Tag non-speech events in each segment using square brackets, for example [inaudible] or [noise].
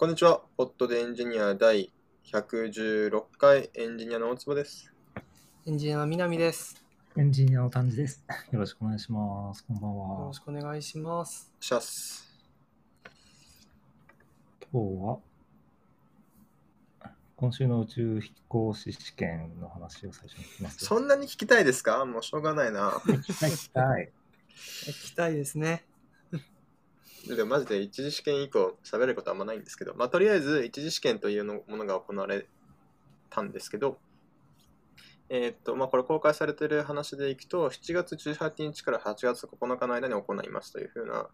こんにちは。ポッドでエンジニア第116回エンジニアの大坪です。エンジニアの南です。エンジニアの丹治です。よろしくお願いします。こんばんよはろし。くお願いします。シャス。今日は、今週の宇宙飛行士試験の話を最初に聞きます。そんなに聞きたいですか？もうしょうがないな。はい、はい。聞きたいですね。でもマジで一次試験以降喋ることはあんまないんですけど、まあとりあえず一次試験というのものが行われたんですけど、えーっと、まあこれ公開されている話でいくと、7月18日から8月9日の間に行いますというふうな、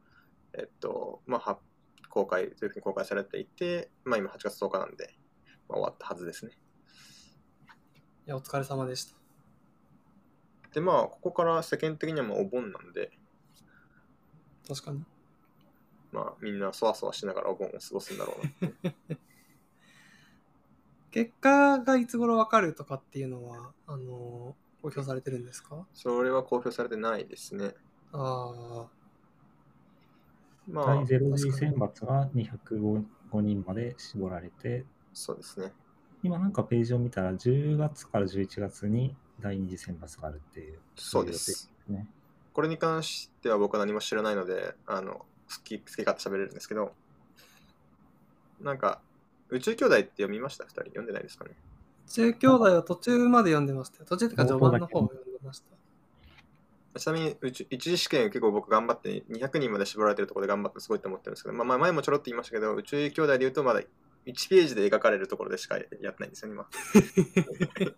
えーっと、まあは公開というふうに公開されていて、まあ今8月10日なんで、まあ、終わったはずですね。いや、お疲れ様でした。でまあここから世間的にはもうお盆なんで、確かに。まあみんなそわそわしながらお盆を過ごすんだろうな。[laughs] 結果がいつ頃わかるとかっていうのは、あのー公表されてるんですか？それは公表されてないですね。あまあ第、0次選抜が205人まで絞られて、そうですね。今なんかページを見たら10月から11月に第2次選抜があるっていう。そうですね。これに関しては僕は何も知らないので、あの、好き、好き勝手喋れるんですけど、なんか、宇宙兄弟って読みました？二人読んでないですかね？ー。中兄弟は途中まで読んでましたよ。途中っていうか序盤の方を読んでました。ちなみに宇宙一次試験結構僕頑張って200人まで絞られてるところで頑張ってすごいと思ってるんですけど、まあ、まあ前もちょろっと言いましたけど宇宙兄弟で言うとまだ1ページで描かれるところでしかやってないんですよね今 [laughs]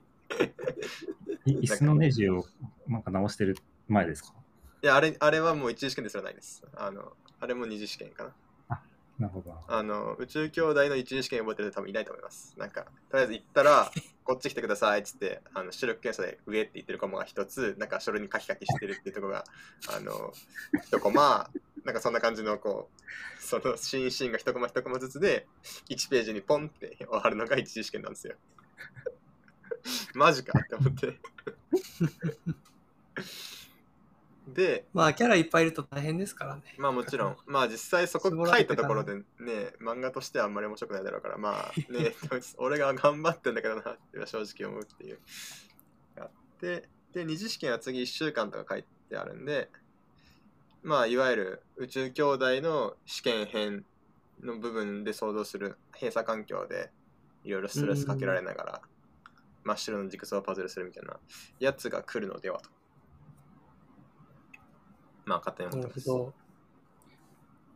い椅子のネジをなんか直してる前ですか？いやあれあれはもう一次試験ですらないですあのあれも二次試験かな。なるほど。あの宇宙兄弟の一次試験を覚えてる人多分いないと思います。なんかとりあえず行ったら [laughs] こっち来てくださいっつってあの視力検査で上って言ってるコマが一つなんか書類にカキカキしてるっていうところがあの一コマなんかそんな感じのこうそのシーンシーンが一コマ一コマずつで1ページにポンって終わるのが一次試験なんですよ。[laughs] マジかって思ってでまあ、キャラいっぱいいると大変ですからね。まあもちろん、[laughs] まあ実際そこ書いたところでね、漫画としてはあんまり面白くないだろうから、まあ [laughs] ね、俺が頑張ってんだけどなって正直思うっていう。やって、で、二次試験は次1週間とか書いてあるんで、まあいわゆる宇宙兄弟の試験編の部分で想像する閉鎖環境でいろいろストレスかけられながら、真っ白のジグソーパズルするみたいなやつが来るのではと。まあ勝手にな思ってます。るほど。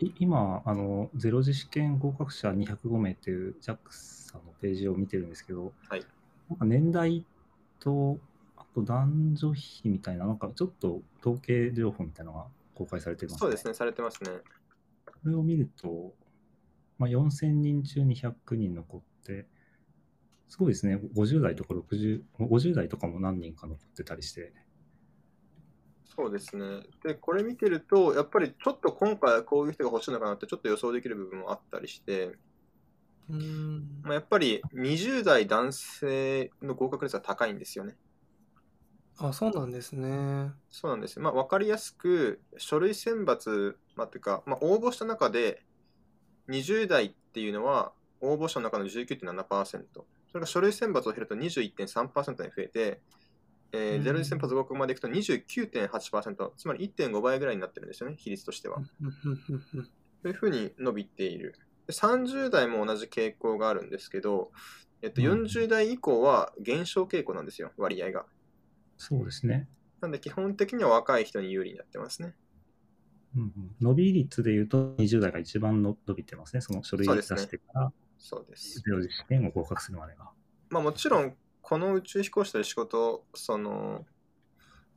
い今、あの、ゼロ次試験合格者205名っていう JAXA のページを見てるんですけど、はいなんか年代と、あと男女比みたいな、なんかちょっと統計情報みたいなのが公開されてます、そうですね、されてますね。これを見ると、まあ、4000人中200人残って、すごいですね、50代とか60、50代とかも何人か残ってたりして、そうですね。で、これ見てると、やっぱりちょっと今回はこういう人が欲しいのかなってちょっと予想できる部分もあったりして、うーん。まあ、やっぱり20代男性の合格率が高いんですよね。あ、そうなんですね。そうなんですよ。まあ、わかりやすく、書類選抜、まあ、というか、まあ、応募した中で、20代っていうのは、応募者の中の19.7%。それが書類選抜を減ると21.3%に増えて、えーうんゼロ次選抜合格までいくと29.8%、つまり1.5倍ぐらいになってるんですよね、比率としては。というふうに伸びている。で30代も同じ傾向があるんですけど、えっと、うん40代以降は減少傾向なんですよ、割合が。そうですね。なんで基本的には若い人に有利になってますね。うんうん、伸び率でいうと20代が一番の伸びてますね、その書類出してからそうです。ゼロ次試験を合格するまでが。まあもちろん、この宇宙飛行士という仕事、その、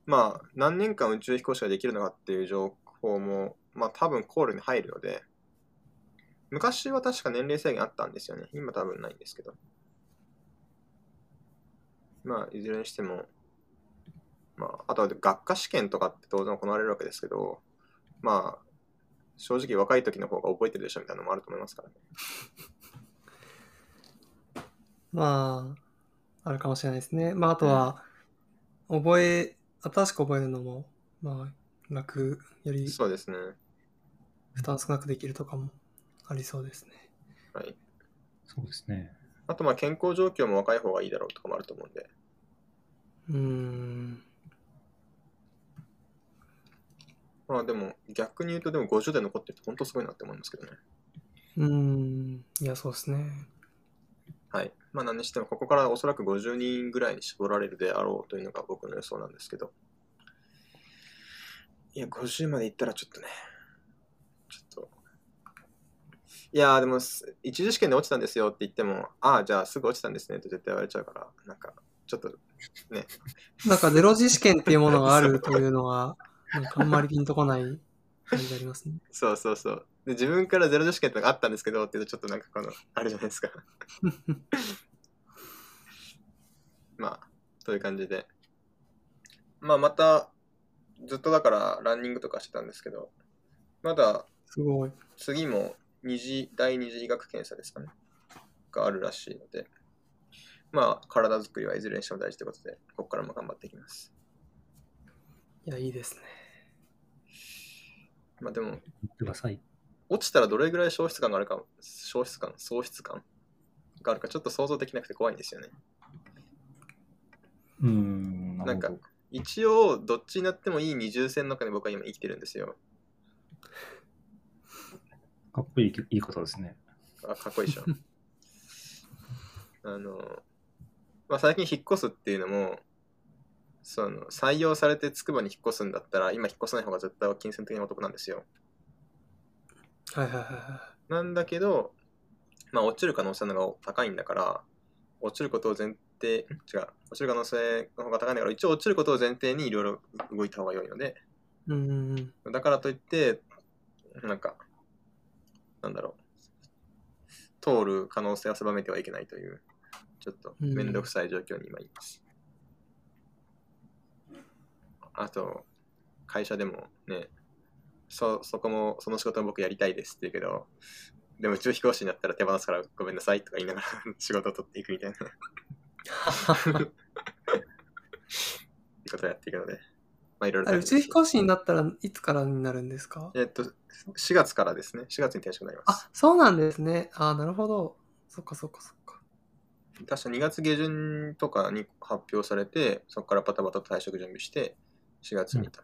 まあ何年間宇宙飛行士ができるのかっていう情報も、まあ多分考慮に入るので、昔は確か年齢制限あったんですよね。今多分ないんですけど。まあいずれにしても、まああとは学科試験とかって当然行われるわけですけど、まあ正直若い時の方が覚えてるでしょみたいなのもあると思いますからね。[laughs] まあ、あるかもしれないですね。まあ、あとは、覚え、新しく覚えるのも、まあ、楽、よりそうですね。負担少なくできるとかもありそうですね。はい。そうですね。あとまあ健康状況も若い方がいいだろうとかもあると思うんで。うーん。まあでも逆に言うとでも50代残ってるって本当すごいなって思うんですけどね。うーん。いや、そうですね。はい。まあ何にしてもここからおそらく50人ぐらいに絞られるであろうというのが僕の予想なんですけど。いや、50までいったらちょっとね。ちょっと。いやでもす一次試験で落ちたんですよって言っても、ああ、じゃあすぐ落ちたんですねって絶対言われちゃうから、なんかちょっとね、なんかゼロ次試験っていうものがあるというのは、なんかあんまりピンとこない感じありますね。[laughs] そうそうそう。で、自分からゼロ次試験ってのがあったんですけど、って言うとちょっとなんかこの、あれじゃないですか。[laughs] まあ、という感じで。まあ、また、ずっとだからランニングとかしてたんですけど、まだすごい。次も二次、第二次医学検査ですかね。があるらしいので、まあ、体作りはいずれにしても大事ということで、ここからも頑張っていきます。いや、いいですね。まあでも、言ってください。落ちたらどれぐらい消失感があるか、消失感、喪失感があるかちょっと想像できなくて怖いんですよね。うーん、なんか一応、どっちになってもいい二重線の中で僕は今生きてるんですよ。かっこいい言い方ですね。あかっこいいでしょ。[laughs] あの、まあ、最近引っ越すっていうのも、その採用されて筑波に引っ越すんだったら、今引っ越さない方が絶対金銭的なお得なんですよ。はいはいはいはなんだけど、まあ、落ちる可能性の方が高いんだから、落ちることを前提、ん？違う、落ちる可能性の方が高いんだから、一応落ちることを前提にいろいろ動いた方が良いので、い。うんうんうん。だからといって、なんか、なんだろう、通る可能性を狭めてはいけないという、ちょっとめんどくさい状況に今います。あと、会社でもね、そ、そこも、その仕事も僕やりたいですって言うけど、でも宇宙飛行士になったら手放すからごめんなさいとか言いながら [laughs] 仕事を取っていくみたいなことをやっていくので、まあいろいろ宇宙飛行士になったらいつからになるんですか？えっと、4月からですね。4月に転職になります。あ、そうなんですね。あ、なるほど。そっかそっかそっか。確か2月下旬とかに発表されて、そこからバタバタと退職準備して、4月にいた。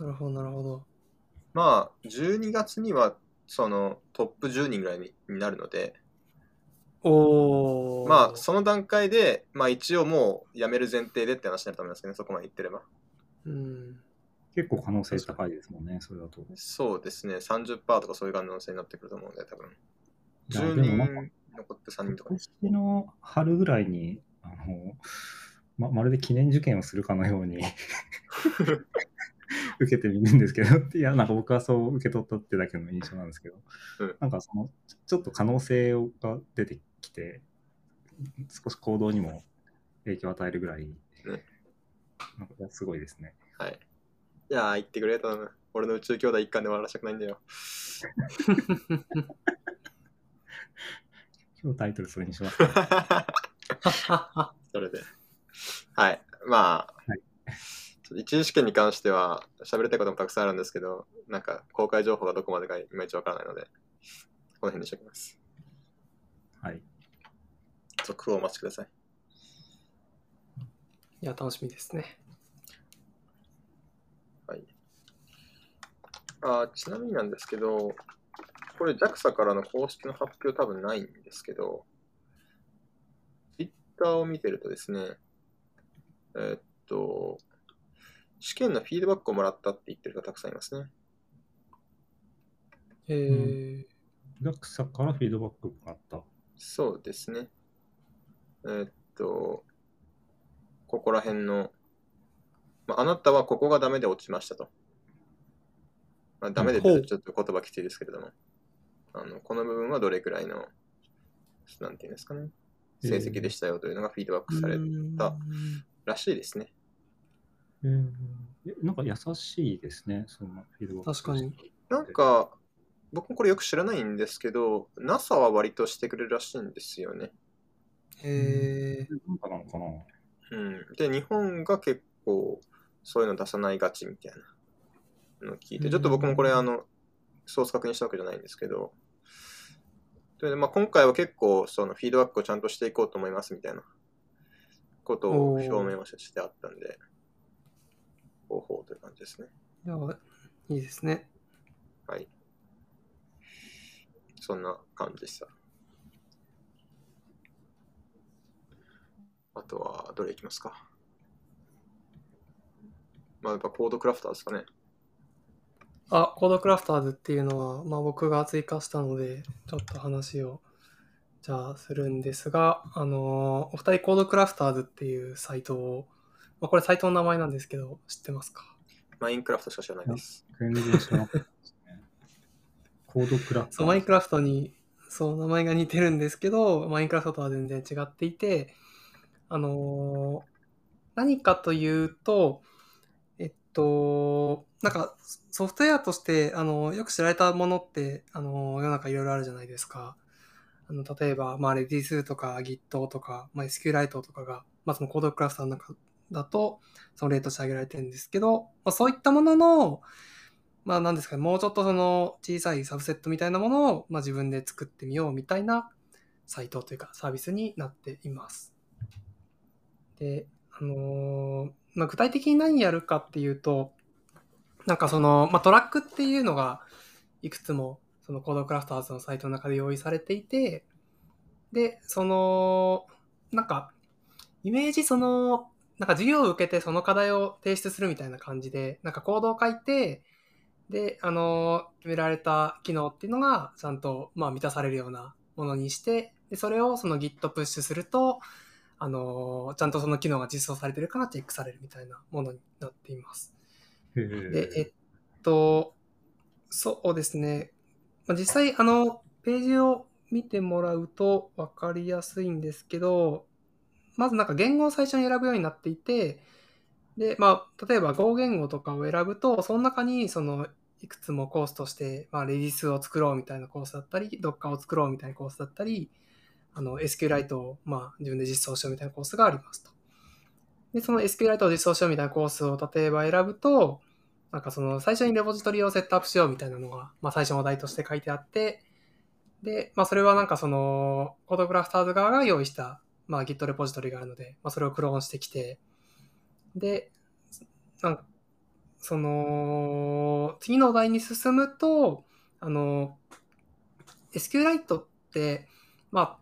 なるほどなるほど。まあ、12月には、そのトップ10人ぐらいにになるので、おー。まあ、その段階で、まあ一応もう辞める前提でって話になると思いますけどね、そこまで言ってれば。うん。結構可能性高いですもんね、それだと。そうですね、30%とかそういう可能性になってくると思うんで、多分。いや10でもなんか人残って3人とか今。年の春ぐらいに、あの、ままるで記念受験をするかのように [laughs] 受けてみるんですけど、いや、なんか僕はそう受け取ったってだけの印象なんですけど、うんなんかその、ちちょっと可能性が出てきて、少し行動にも影響を与えるぐらい、なんかすごいですね。はい。いやー、言ってくれたな。俺の宇宙兄弟一巻で終わらせたくないんだよ。[laughs] 今日タイトルそれにします。[laughs] それで。はい。まあ、はいちょっと一次試験に関しては喋りたいこともたくさんあるんですけど、なんか公開情報がどこまでかいまいちわからないので、この辺にしておきます。はい。続報をお待ちください。いや、楽しみですね。あちなみになんですけど、これ JAXA からの公式の発表多分ないんですけど、Twitter を見てるとですね、えーっと、試験のフィードバックをもらったって言ってる人がたくさんいますね。えー、学者からフィードバックがあった。そうですね。えーっと、ここら辺の、まあ、あなたはここがダメで落ちましたと。まあ、ダメでちょっと言葉きついですけれども、あのこの部分はどれくらいの、なんていうんですかね、成績でしたよというのがフィードバックされたらしいですね。えーえなんか優しいですね、そのフィードバック。確かに。なんか、僕もこれよく知らないんですけど、NASA は割としてくれるらしいんですよね。えー、なんかなのかなうん、で、日本が結構そういうの出さないがちみたいなのを聞いて、ちょっと僕もこれ、あの、ソース確認したわけじゃないんですけど、で、まあ、今回は結構そのフィードバックをちゃんとしていこうと思いますみたいなことを表明をしてあったんで、方法という感じですね。いや、いいですね。はい。そんな感じでした。あとは、どれいきますか？まあ、やっぱコードクラフターですかね。あ、コードクラフターズっていうのは、まあ僕が追加したので、ちょっと話を、じゃあするんですが、あのーお二人コードクラフターズっていうサイトを、まあこれサイトの名前なんですけど、知ってますか？マインクラフトしか知らないです。全然知らなかったですね。[laughs] コードクラフト。そう、マインクラフトに、そう、名前が似てるんですけど、マインクラフトとは全然違っていて、あのー何かというと、えっと、なんかソフトウェアとして、あの、よく知られたものって、あの、世の中いろいろあるじゃないですか。あの、例えば、まあ、Redis とか Git とか、まあ、SQLite とかが、まあ、そのコードクラフターの中だと、その例として挙げられてるんですけど、まあ、そういったものの、まあ、なんですかね、もうちょっとその小さいサブセットみたいなものを、まあ、自分で作ってみようみたいなサイトというかサービスになっています。で、あのーまあ、具体的に何やるかっていうと、なんかその、まあ、トラックっていうのがいくつもそのコードクラフターズのサイトの中で用意されていて、で、その、なんか、イメージその、なんか授業を受けてその課題を提出するみたいな感じで、なんかコードを書いて、で、あの、決められた機能っていうのがちゃんと、まあ、満たされるようなものにして、で、それをその Git プッシュすると、あの、ちゃんとその機能が実装されてるかなチェックされるみたいなものになっています。で、えっと、そうですね。まあ、実際、あの、ページを見てもらうと分かりやすいんですけど、まずなんか言語を最初に選ぶようになっていて、で、まあ、例えば Go 言語とかを選ぶと、その中にそのいくつもコースとして、まあ、レディスを作ろうみたいなコースだったり、Docker を作ろうみたいなコースだったり、あの SQLite をまあ自分で実装しようみたいなコースがありますと。で、その SQLite を実装しようみたいなコースを例えば選ぶと、なんかその最初にレポジトリをセットアップしようみたいなのが、まあ最初のお題として書いてあって、で、まあそれはなんかその、コードクラフターズ側が用意した、まあ Git レポジトリがあるので、まあそれをクローンしてきて、で、なんかその、次のお題に進むと、あの、SQLite って、まあ、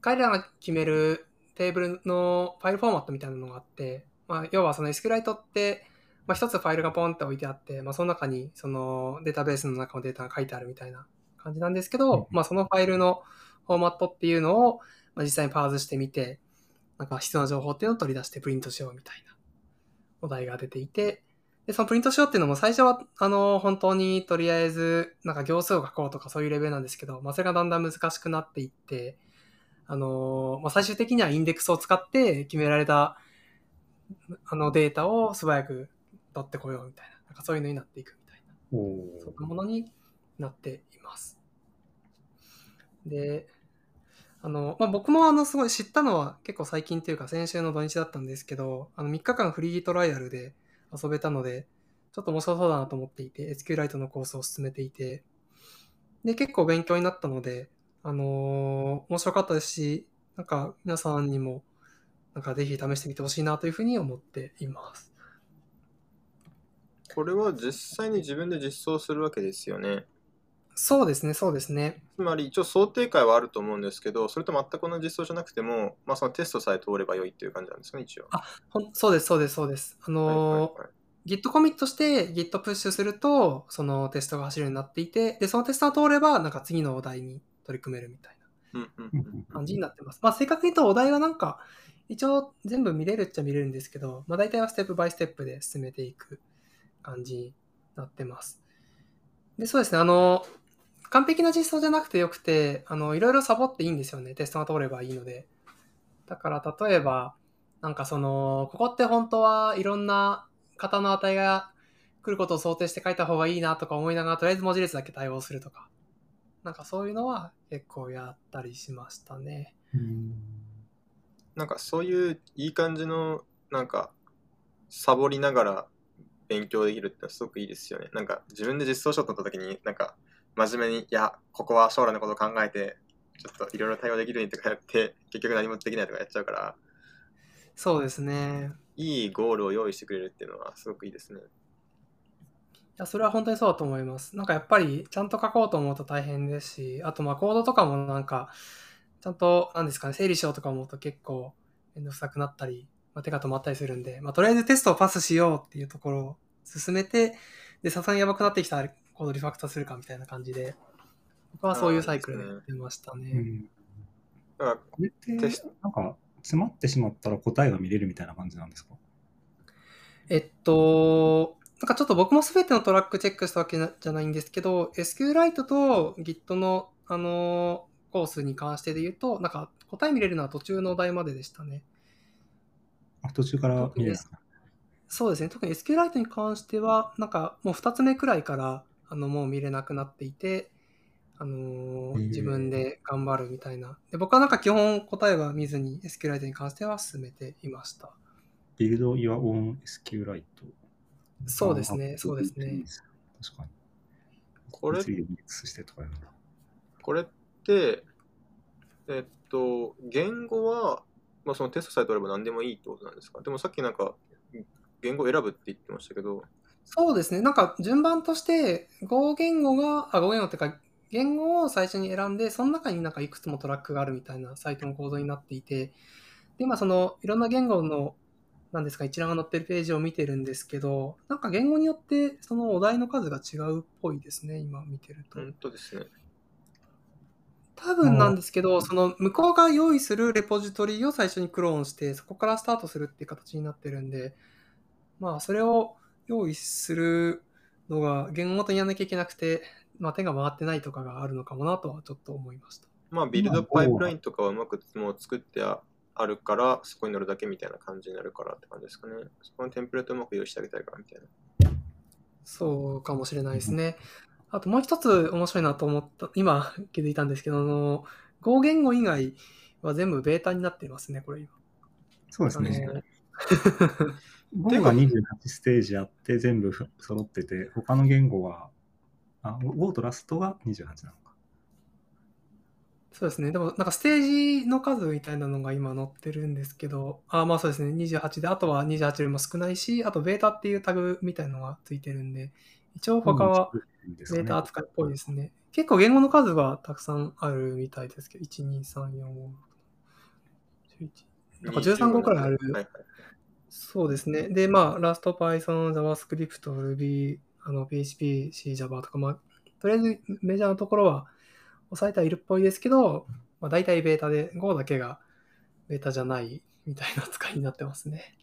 彼らが決めるテーブルのファイルフォーマットみたいなのがあって、まあ、要はその SQLite って、まあ、一つファイルがポンって置いてあって、まあ、その中にそのデータベースの中のデータが書いてあるみたいな感じなんですけうん。ど、まあ、そのファイルのフォーマットっていうのを、まあ、実際にパーズしてみて、なんか必要な情報っていうのを取り出してプリントしようみたいなお題が出ていて、で、そのプリントしようっていうのも最初は、あの、本当にとりあえず、なんか行数を書こうとかそういうレベルなんですけど、まあ、それがだんだん難しくなっていって、あの、まあ、最終的にはインデックスを使って決められた、あのデータを素早く取ってこようみたいな、なんかそういうのになっていくみたいな。そんなものになっています。で、あの、まあ、僕もあの、すごい知ったのは結構最近というか先週の土日だったんですけど、あの、3日間フリートライアルで遊べたので、ちょっと面白そうだなと思っていて、SQLite のコースを進めていて、で、結構勉強になったので、あのー面白かったですし、なんか皆さんにも、なんかぜひ試してみてほしいなというふうに思っています。これは実際に自分で実装するわけですよね。そうですね、そうですね。つまり一応想定会はあると思うんですけど、それと全く同じ実装じゃなくても、まあそのテストさえ通れば良いっていう感じなんですかね、一応。ほんそうです、そうです、そうです。あのーはいはいはい Git コミットして Git プッシュすると、そのテストが走るようになっていて、で、そのテストが通れば、なんか次のお題に取り組めるみたいな感じになってます。まあ、正確に言うとお題はなんか、一応全部見れるっちゃ見れるんですけど、まあ、大体はステップバイステップで進めていく感じになってます。で、そうですね、あの、完璧な実装じゃなくてよくて、あの、いろいろサボっていいんですよね。テストが通ればいいので。だから、例えば、なんかその、ここって本当はいろんな型の値が来ることを想定して書いた方がいいなとか思いながら、とりあえず文字列だけ対応するとか。なんかそういうのは結構やったりしましたね。うんなんかそういういい感じの、なんか、サボりながら勉強できるってすごくいいですよね。なんか自分で実装しようと思った時に、なんか真面目に、いや、ここは将来のことを考えて、ちょっといろいろ対応できるようにとかやって、結局何もできないとかやっちゃうから、そうですね。いいゴールを用意してくれるっていうのはすごくいいですね。いや、それは本当にそうだと思います。なんかやっぱり、ちゃんと書こうと思うと大変ですし、あとまあコードとかもなんか、ちゃんと、なんですかね、整理しようとか思うと結構めんどくさくなったり、まあ、手が止まったりするんで、まあとりあえずテストをパスしようっていうところを進めて、で、さすがにやばくなってきたらコードリファクターするかみたいな感じで、僕はそういうサイクルでやってましたね。うんだからこれってなんか、詰まってしまったら答えが見れるみたいな感じなんですか？えっと、なんかちょっと僕も全てのトラックチェックしたわけじゃないんですけど、SQLite と Git の、あのコースに関してで言うと、なんか答え見れるのは途中の題まででしたね。あ途中から見れそうですね。特に SQLite に関しては、なんかもう2つ目くらいから、あの、もう見れなくなっていて、あのー自分で頑張るみたいな。で僕はなんか基本答えは見ずに SQLite に関しては進めていました。Build your own SQLite。そうですねあそうですね。確かに。これ次でミックスしてとかやるんだ。これって、えっと、言語は、まあ、そのテストさえ取れば何でもいいってことなんですか？でもさっきなんか、言語選ぶって言ってましたけど、そうですね。なんか順番として、Go 言語が、あ、Go 言語っていうか、言語を最初に選んで、その中になんかいくつもトラックがあるみたいなサイトの構造になっていて、で、今そのいろんな言語の、なんですか、一覧が載ってるページを見てるんですけど、なんか言語によってそのお題の数が違うっぽいですね、今見てると。本当ですね。多分なんですけど、その向こうが用意するレポジトリを最初にクローンして、そこからスタートするっていう形になってるんで、まあ、それを用意するのが言語ごとにやらなきゃいけなくて、まあ、手が回ってないとかがあるのかもなとはちょっと思いました。まあ、ビルドパイプラインとかはうまくもう作ってああるから、そこに乗るだけみたいな感じになるからって感じですかね。そこのテンプレートをうまく用意してあげたいからみたいな。そうかもしれないですね。あともう一つ面白いなと思った、今気づいたんですけど、あの、Go 言語以外は全部ベータになっていますね、これ今。そうですね。あの [laughs] 5が28ステージあって全部揃ってて、他の言語は、あ、5とラストが28なのか。そうですね。でも、なんかステージの数みたいなのが今載ってるんですけど、あ、まあそうですね。28で、あとは28よりも少ないし、あとベータっていうタグみたいなのがついてるんで、一応他はベータ扱いっぽいですね。結構言語の数はたくさんあるみたいですけど、1、2、3、4、5、11。なんか13個くらいあるはいはい。そうですね。で、まあ、ラスト、Python、JavaScript、Ruby、あの PHP、C、Java とか、まあ、とりあえずメジャーなところは抑えてはいるっぽいですけど、まあ、大体ベータで、Go だけがベータじゃないみたいな扱いになってますね。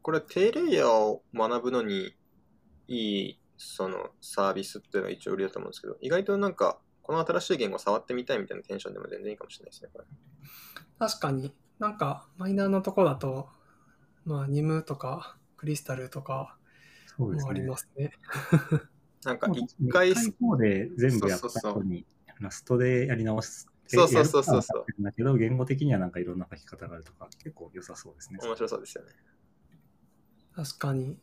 これ、低レイヤーを学ぶのにいいそのサービスっていうのが一応売りだと思うんですけど、意外となんか、この新しい言語を触ってみたいみたいなテンションでも全然いいかもしれないですね、これ。確かになんかマイナーなところだと、まあ、ニムとかクリスタルとかそうですねもありま。すね。[laughs] なんか一回、一回方で全部やったそうそうそう後に、ラストでやり直す。そうそうそうそうそうだけど、言語的にはなんかいろんな書き方があるとか、結構良さそうですね。面白そうですよね。確かに。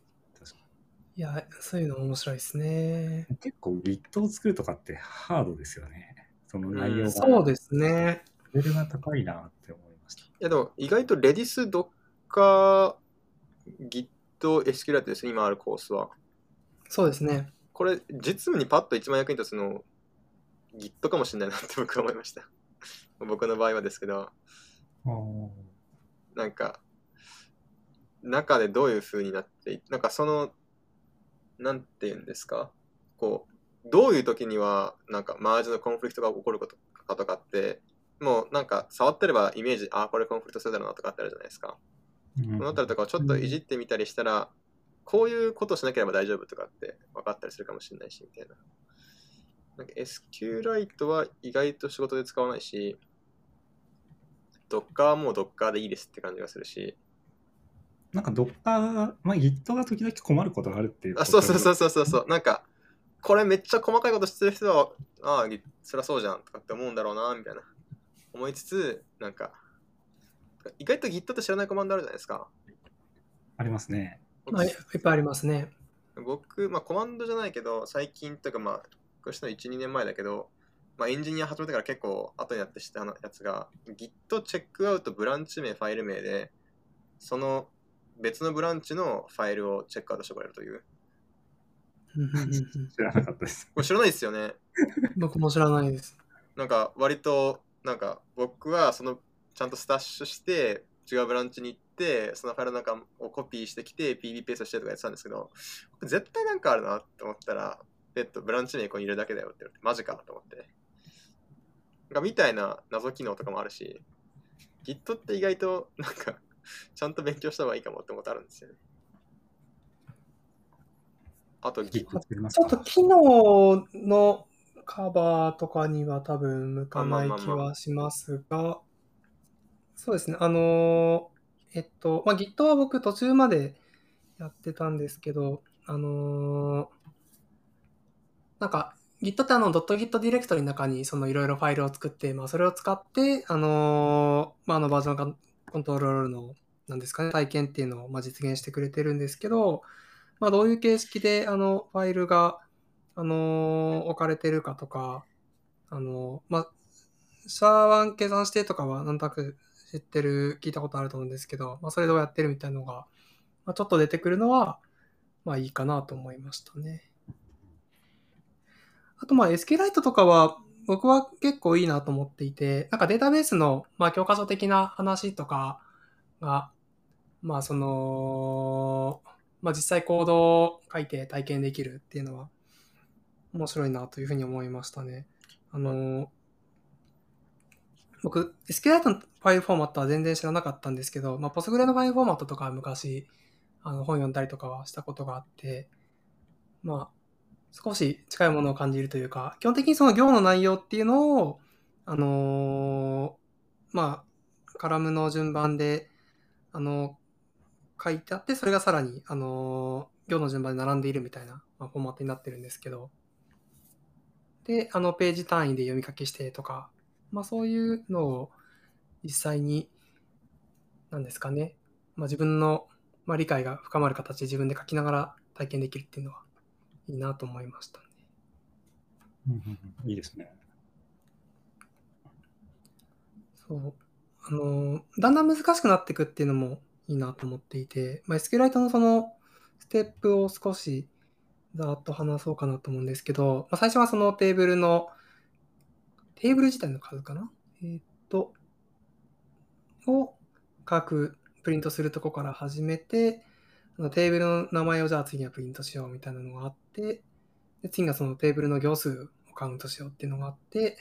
いや、そういうの面白いですね。に結構 Git を作るとかってハードですよね。その内容うんが。そうですね。レベルが高いなって思いました。いやでも意外と Redis、Docker、Git、SQLite ですね、今あるコースは。そうですね。これ、実務にパッと一番役に立つの Git かもしれないなって僕は思いました。[laughs] 僕の場合はですけど、なんか、中でどういう風になっていなんかその、なんていうんですか、こう、どういう時には、なんか、マージのコンフリクトが起こることかとかって、もうなんか、触ってればイメージ、あ、これコンフリクトするだろうなとかってあるじゃないですか。うんこのあたりとかをちょっといじってみたりしたら、こういうことしなければ大丈夫とかって分かったりするかもしれないし、みたいな。なんか SQLite は意外と仕事で使わないし、Docker はもう Docker でいいですって感じがするし、なんか Docker が、まあ、Git が時々困ることがあるっていう。あ、そうそうそううそうそうそう、なんか、これめっちゃ細かいことしてる人は、ああ、そりゃそうじゃんとかって思うんだろうな、みたいな。思いつつ、なんか、意外と Git って知らないコマンドあるじゃないですか。ありますね。はい、いっぱいありますね。僕、まあ、コマンドじゃないけど、最近というか、まあ、こうしたの1、2年前だけど、まあ、エンジニア始めてから結構後になって知ったやつが Git チェックアウトブランチ名ファイル名でその別のブランチのファイルをチェックアウトしてくれるという知らなかったです。これ知らないですよね僕も知らないです。なんか割となんか僕はそのちゃんとスタッシュして違うブランチに行ってそのファイルなんかをコピーしてきて PB ペーストしてとかやってたんですけど絶対なんかあるなって思ったらペットブランチ名ここに入れるだけだよってマジかと思ってなんかみたいな謎機能とかもあるし Git って意外となんか [laughs] ちゃんと勉強した方がいいかもって思ってあるんですよね。あと Git 作りますちょっと機能のカバーとかには多分向かない気はしますが、そうですね、あのーえっと、まあ、Git は僕途中までやってたんですけど、あのーなんか Git ってあの .git ディレクトリの中にそのいろいろファイルを作って、まあ、それを使って、あのーまあ、あのバージョンコントロールの、なんですかね、体験っていうのをまあ実現してくれてるんですけど、まあ、どういう形式であのファイルが、あの置かれてるかとか、あのまあ、シャー1計算してとかはなんとなく知ってる、聞いたことあると思うんですけど、まあ、それどうやってるみたいなのが、まあ、ちょっと出てくるのは、まあいいかなと思いましたね。あとまあ SQLite とかは僕は結構いいなと思っていて、なんかデータベースのまあ教科書的な話とかが、まあその、まあ実際コードを書いて体験できるっていうのは面白いなというふうに思いましたね。あの、僕、SQLite のファイルフォーマットは全然知らなかったんですけど、まあ Postgre のファイルフォーマットとかは昔、あの本読んだりとかはしたことがあって、まあ少し近いものを感じるというか、基本的にその行の内容っていうのを、あのーまあ、カラムの順番で、あの書いてあって、それがさらに、あのー行の順番で並んでいるみたいな、まあ、フォーマットになってるんですけど、で、あの、ページ単位で読み書きしてとか、まあ、そういうのを実際に、なんですかね、まあ、自分の、まあ、理解が深まる形で自分で書きながら体験できるっていうのは、いいなと思いましたね。いいですね。そう。あの、だんだん難しくなっていくっていうのもいいなと思っていて、まあ、SQLite のそのステップを少しざーっと話そうかなと思うんですけど、まあ、最初はそのテーブルの、テーブル自体の数かな？えーっと、を書く、プリントするとこから始めて、テーブルの名前をじゃあ次はプリントしようみたいなのがあって、で次がそのテーブルの行数をカウントしようっていうのがあって、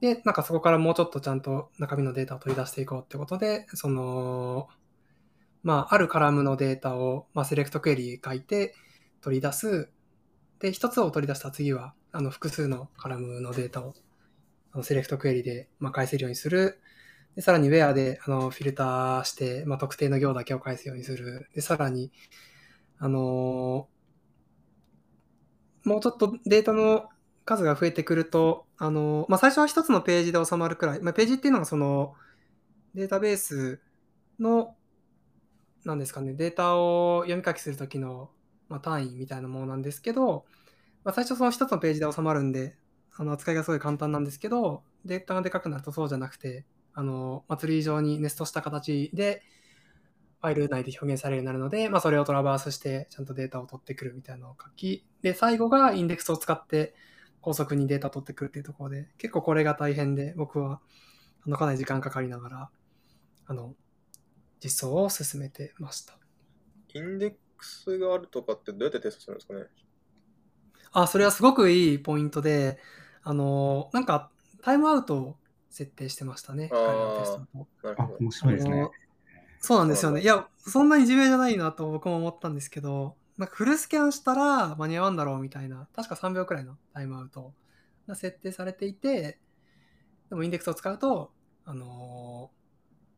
で、なんかそこからもうちょっとちゃんと中身のデータを取り出していこうってことで、その、まあ、あるカラムのデータを、まあ、セレクトクエリ書いて取り出す。で、一つを取り出した次は、あの、複数のカラムのデータを、セレクトクエリで、まあ、返せるようにする。で、さらに Where で、あの、フィルターして、まあ、特定の行だけを返すようにする。で、さらに、あのもうちょっとデータの数が増えてくると、あの、まあ、最初は一つのページで収まるくらい、まあ、ページっていうのがそのデータベースの、なんですかね、データを読み書きするときの、まあ、単位みたいなものなんですけど、まあ、最初その一つのページで収まるんで、あの扱いがすごい簡単なんですけど、データがでかくなるとそうじゃなくて、あの、まあ、ツリー上にネストした形で、ファイル内で表現されるようになるので、まあ、それをトラバースして、ちゃんとデータを取ってくるみたいなのを書き、で、最後がインデックスを使って、高速にデータを取ってくるっていうところで、結構これが大変で、僕は、あの、かなり時間かかりながら、あの、実装を進めてました。インデックスがあるとかってどうやってテストするんですかね？あ、それはすごくいいポイントで、あの、なんか、タイムアウトを設定してましたね、あらのテストのあなるほど。面白いですね。そうなんですよね。いや、そんなに重要じゃないなと僕も思ったんですけど、なんかフルスキャンしたら間に合わんだろうみたいな、確か3秒くらいのタイムアウトが設定されていて、でもインデックスを使うと、あのー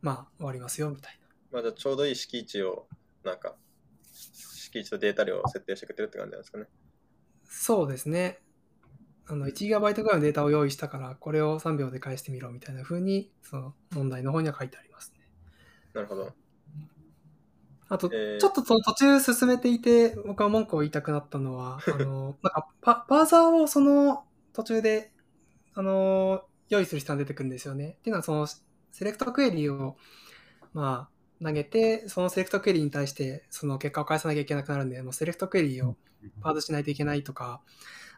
まあ、終わりますよみたいな。まあじゃあちょうどいい敷地を、なんか、敷地とデータ量を設定してくれてるって感じなんですかね。そうですね。あの、1GB ぐらいのデータを用意したから、これを3秒で返してみろみたいな風に、その問題の方には書いてありますね。なるほど。あと、えーちょっとその途中進めていて、僕は文句を言いたくなったのは、[laughs] あの、なんかパ、パーサーをその途中であの、用意する必要が出てくるんですよね。っていうのは、その、セレクトクエリを、まあ、投げて、そのセレクトクエリに対して、その結果を返さなきゃいけなくなるんで、もうセレクトクエリをパードしないといけないとか、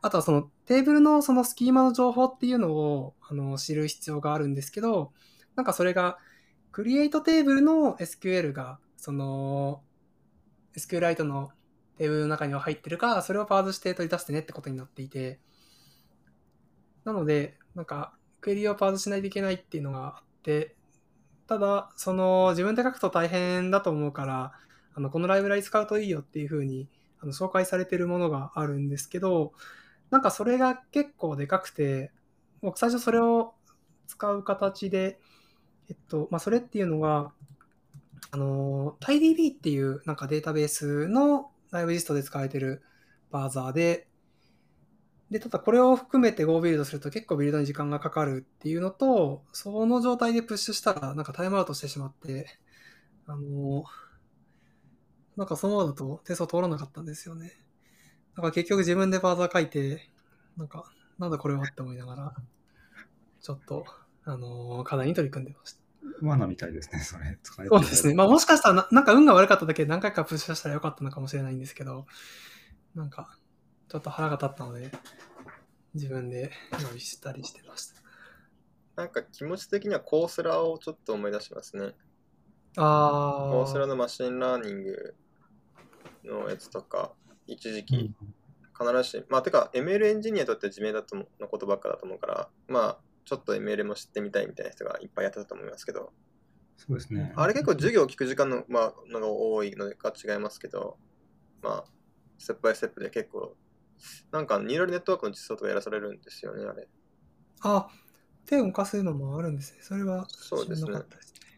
あとはそのテーブルのそのスキーマの情報っていうのをあの知る必要があるんですけど、なんかそれが、クリエイトテーブルの SQL が、その、SQLite のテーブルの中には入ってるか、それをパーズして取り出してねってことになっていて、なので、なんか、クエリをパーズしないといけないっていうのがあって、ただ、その、自分で書くと大変だと思うから、あの、このライブラリ使うといいよっていうふうに、あの、紹介されてるものがあるんですけど、なんかそれが結構でかくて、僕最初それを使う形で、えっと、まあ、それっていうのが、あの、TiDB っていうなんかデータベースのライブリストで使われてるバーザーで、で、ただこれを含めて Go ビルドすると結構ビルドに時間がかかるっていうのと、その状態でプッシュしたらなんかタイムアウトしてしまって、あの、なんかそのままだとテスト通らなかったんですよね。だから結局自分でバーザー書いて、なんか、なんだこれはって思いながら、ちょっと、あの課題に取り組んでました。罠みたいですね、それ。そうですね。まあもしかしたらな、なんか運が悪かっただけで何回かプッシュしたらよかったのかもしれないんですけど、なんか、ちょっと腹が立ったので、自分で用意したりしてました。なんか気持ち的には Coursera をちょっと思い出しますね。ああ。 Courseraーの machine learning のやつとか、一時期、必ずし、まあ、てか、ML エンジニアにとって自明だとのことばっかだと思うから、まあ、ちょっと ML も知ってみたいみたいな人がいっぱいやってたと思いますけど、そうですね。あれ結構授業を聞く時間の,、まあ、のが多いのか違いますけど、まあ、ステップバイステップで結構、なんかニューラルネットワークの実装とかやらされるんですよね、あれ。あ、手を動かすのもあるんですね。それはそうですね。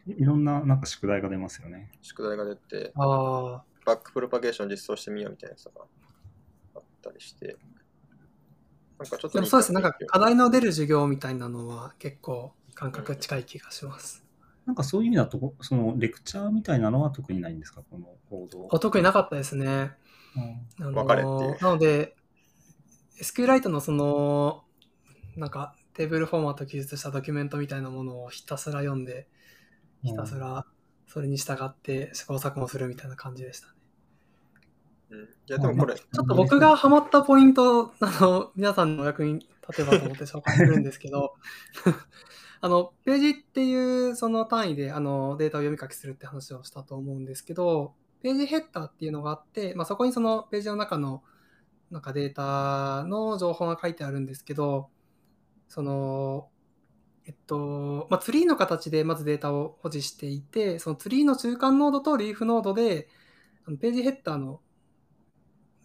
いろんななんか宿題が出ますよね。宿題が出て、あバックプロパゲーション実装してみようみたいなやつとかあったりして。なんかちょっとでもそうですね、なんか課題の出る授業みたいなのは結構感覚近い気がします。なんかそういう意味だと、そのレクチャーみたいなのは特にないんですか、この報道。特になかったですね。うん、分かれっていう。なので、SQLite のその、なんかテーブルフォーマット記述したドキュメントみたいなものをひたすら読んで、ひたすらそれに従って試行錯誤するみたいな感じでしたね。うん、いやでもこれ、ちょっと僕がハマったポイント、あの、[laughs] 皆さんのお役に立てばと思って紹介するんですけど、[laughs] あの、ページっていうその単位であのデータを読み書きするって話をしたと思うんですけど、ページヘッダーっていうのがあって、まあ、そこにそのページの中のなんかデータの情報が書いてあるんですけど、その、えっと、まあ、ツリーの形でまずデータを保持していて、そのツリーの中間ノードとリーフノードで、ページヘッダーの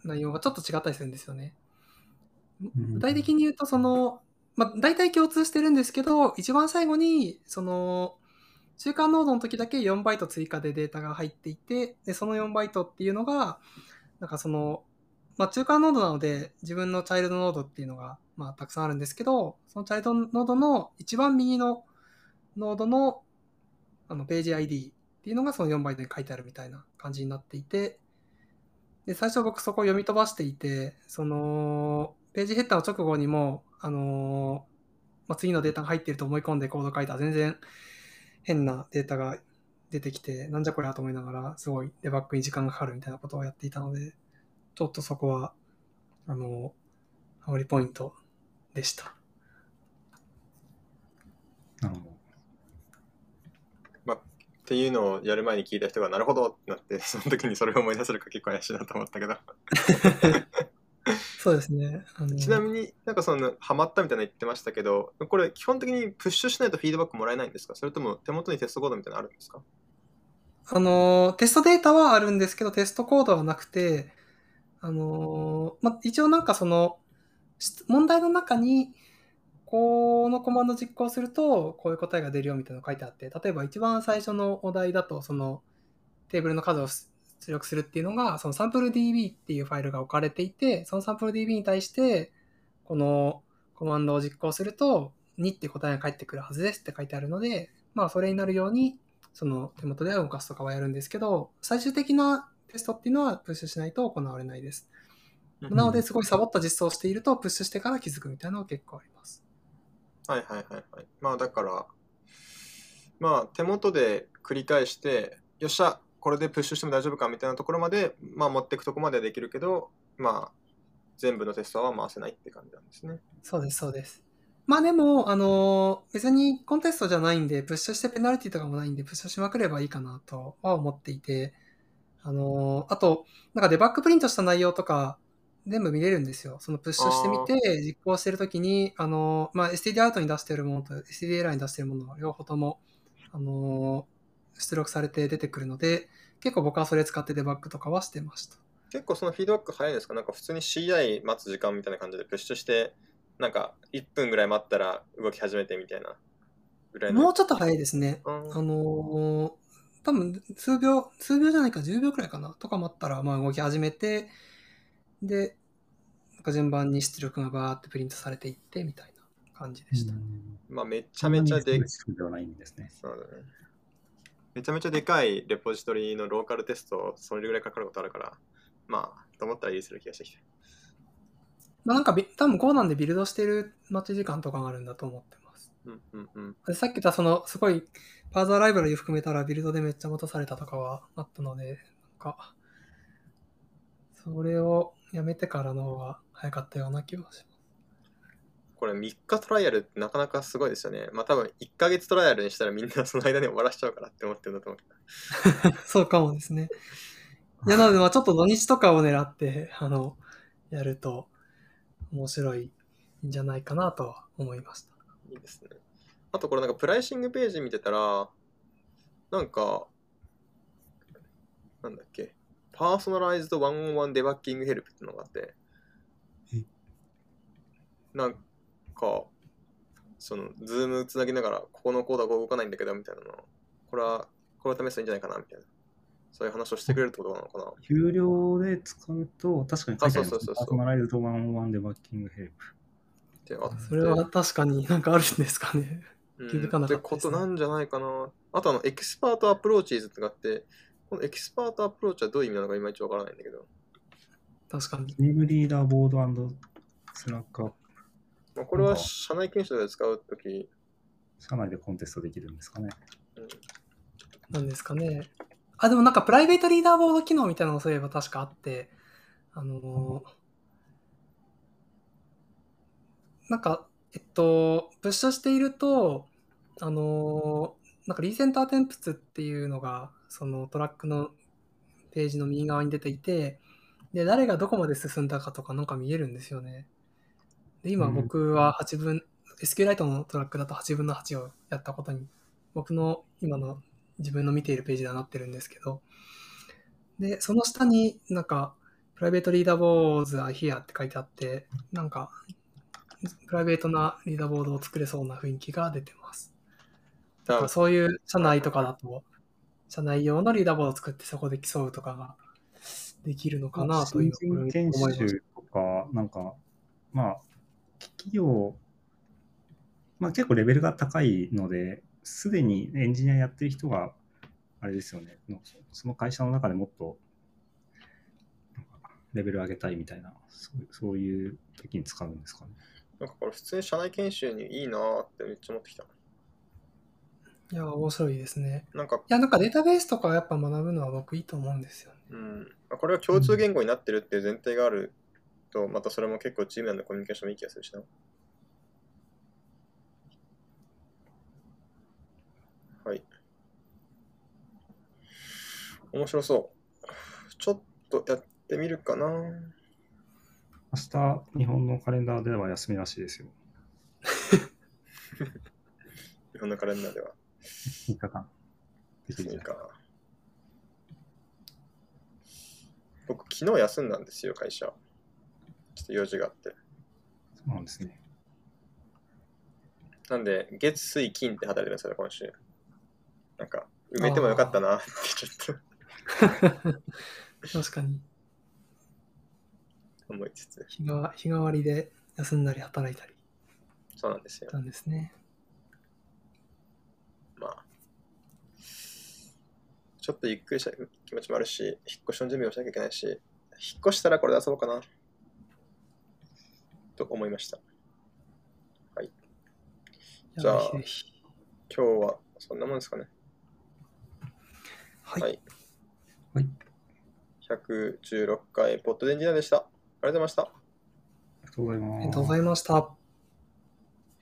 内容がちょっと違ったりするんですよね。具体的に言うと、その、まあ、大体共通してるんですけど、一番最後に、その、中間ノードの時だけ4バイト追加でデータが入っていて、で、その4バイトっていうのが、なんかその、まあ、中間ノードなので、自分のチャイルドノードっていうのが、まあ、たくさんあるんですけど、そのチャイルドノードの一番右のノードの、あの、ページ ID っていうのがその4バイトに書いてあるみたいな感じになっていて、で、最初僕そこを読み飛ばしていて、その、ページヘッダーの直後にも、あのまあ、次のデータが入っていると思い込んでコード書いたら全然変なデータが出てきて、なんじゃこりゃと思いながら、すごいデバッグに時間がかかるみたいなことをやっていたので、ちょっとそこは、あの、ハマりポイントでした。なるほど。まあ、っていうのをやる前に聞いた人が、なるほどってなって、[laughs] その時にそれを思い出せるか結構怪しいなと思ったけど。そうですね。ちなみになんかそのハマったみたいな言ってましたけど、これ基本的にプッシュしないとフィードバックもらえないんですか？それとも手元にテストコードみたいなのあるんですか？あの、テストデータはあるんですけど、テストコードはなくて、あの、ま、一応なんかその、問題の中に、このコマンド実行すると、こういう答えが出るよみたいなの書いてあって、例えば一番最初のお題だと、そのテーブルの数を出力するっていうのが、そのサンプル DB っていうファイルが置かれていて、そのサンプル DB に対して、このコマンドを実行すると、2って答えが返ってくるはずですって書いてあるので、まあそれになるように、その手元で動かすとかはやるんですけど、最終的なテストっていうのはプッシュしないと行われないです。なので、すごいサボった実装をしていると、プッシュしてから気づくみたいなのが結構あります。はいはいはいはい。まあだから、まあ手元で繰り返して、よっしゃ、これでプッシュしても大丈夫かみたいなところまで、まあ持っていくとこまではできるけど、まあ全部のテストは回せないって感じなんですね。そうです、そうです。まあでも、あの別にコンテストじゃないんで、プッシュしてペナルティとかもないんで、プッシュしまくればいいかなとは思っていて、あのあと、なんかデバッグプリントした内容とか、全部見れるんですよ。そのプッシュしてみて、実行してるときに、あのまあ、STD アウトに出してるものと STD エラーに出してるもの、両方とも、あの出力されて出てくるので、結構僕はそれ使ってデバッグとかはしてました。結構そのフィードバック早いんですか？なんか普通に CI 待つ時間みたいな感じでプッシュして、なんか1分ぐらい待ったら動き始めてみたいなぐらいの。もうちょっと早いですね。うんあのー多分数秒、数秒じゃないか、10秒くらいかな、とか待ったら、まあ動き始めて、で、なんか順番に出力がバーってプリントされていって、みたいな感じでした。まあめちゃめちゃでないんですね。そうだね。めちゃめちゃでかいレポジトリのローカルテスト、それぐらいかかることあるから、まあ、と思ったらいいする気がしてきた。まあなんかビ、多分こうなんでビルドしてる待ち時間とかがあるんだと思ってます。うんうんうん。でさっき言ったその、すごい、パーザーライブラリ含めたらビルドでめっちゃ待たされたとかはあったので、なんか、それをやめてからの方が早かったような気がします。これ3日トライアルってなかなかすごいですよね。まあ多分1ヶ月トライアルにしたらみんなその間に終わらしちゃうからって思ってるんだと思う。[laughs] そうかもですね。いや、なので、まあちょっと土日とかを狙って、あの、やると面白いんじゃないかなとは思いました。いいですね。あとこれなんかプライシングページ見てたら、なんか、なんだっけ、パーソナライズドワンオンワンデバッキングヘルプってのがあってえ、なんか、その、 Zoom つなぎながら、ここのコードはこう動かないんだけど、みたいなの、これは、これを試すといいんじゃないかな、みたいな。そういう話をしてくれるってことなのかな。有料で使うと、確かに書いてありますあそうそうそうそう personalized one-on-one debugging help。ってあってそれは確かになんかあるんですかね。うん気づかなかったってですねことなんじゃないかな。あとあの、 expert approaches ってのがあって、この expert approach はどういう意味なのかいまいちわからないんだけど、確かに。チームリーダーボードスラックアップ。まあ、これは社内研修で使うとき、社内でコンテストできるんですかね。うんなんですかね。あ、でもなんかプライベートリーダーボード機能みたいなのそういえば確かあって、あのーなんか、えっと、プッシュしていると、あのーなんかリーセンターテンプツっていうのが、そのトラックのページの右側に出ていて、で、誰がどこまで進んだかとかなんか見えるんですよね。で、今うん僕は8分、SQLite のトラックだと8分の8をやったことに、僕の今の自分の見ているページではなってるんですけど、で、その下になんか、プライベートリーダーボーズ are here って書いてあって、なんか、プライベートなリーダーボードを作れそうな雰囲気が出てます。だからそういう社内とかだと、社内用のリーダーボードを作ってそこで競うとかができるのかなという思いました。修とか、なんか、まあ、企業、まあ結構レベルが高いので、すでにエンジニアやってる人が、あれですよね、のその会社の中でもっと、レベル上げたいみたいな、そうそういう時に使うんですかね。なんかこれ普通に社内研修にいいなーってめっちゃ思ってきた。いや、面白いですね。なんか、いや、なんかデータベースとかやっぱ学ぶのは僕いいと思うんですよね。うん、まあこれは共通言語になってるっていう前提があると、またそれも結構チーム内のコミュニケーションもいい気がするしな。はい。面白そう。ちょっとやってみるかな。明日、日本のカレンダーでは休みらしいですよ。[laughs] 日本のカレンダーでは。3日間。できるじゃないいいかな。僕、昨日休んだんですよ、会社。ちょっと用事があって。そうなんですね。なんで、月、水、金って働いてるんですよ、今週。なんか、埋めてもよかったなってちょっ [laughs] 確かにと思いつつ。日替わりで休んだり働いたりそうなんですよし。たんですね。まあ。ちょっとゆっくりした気持ちもあるし、引っ越しの準備をしなきゃいけないし、引っ越したらこれで遊ぼうかな。と思いました。はい。じゃあ。今日はそんなもんですかね。はい。はいはい。116回ポッドデンジナーでした。ありがとうございました。ありがとうございますありがとうございました。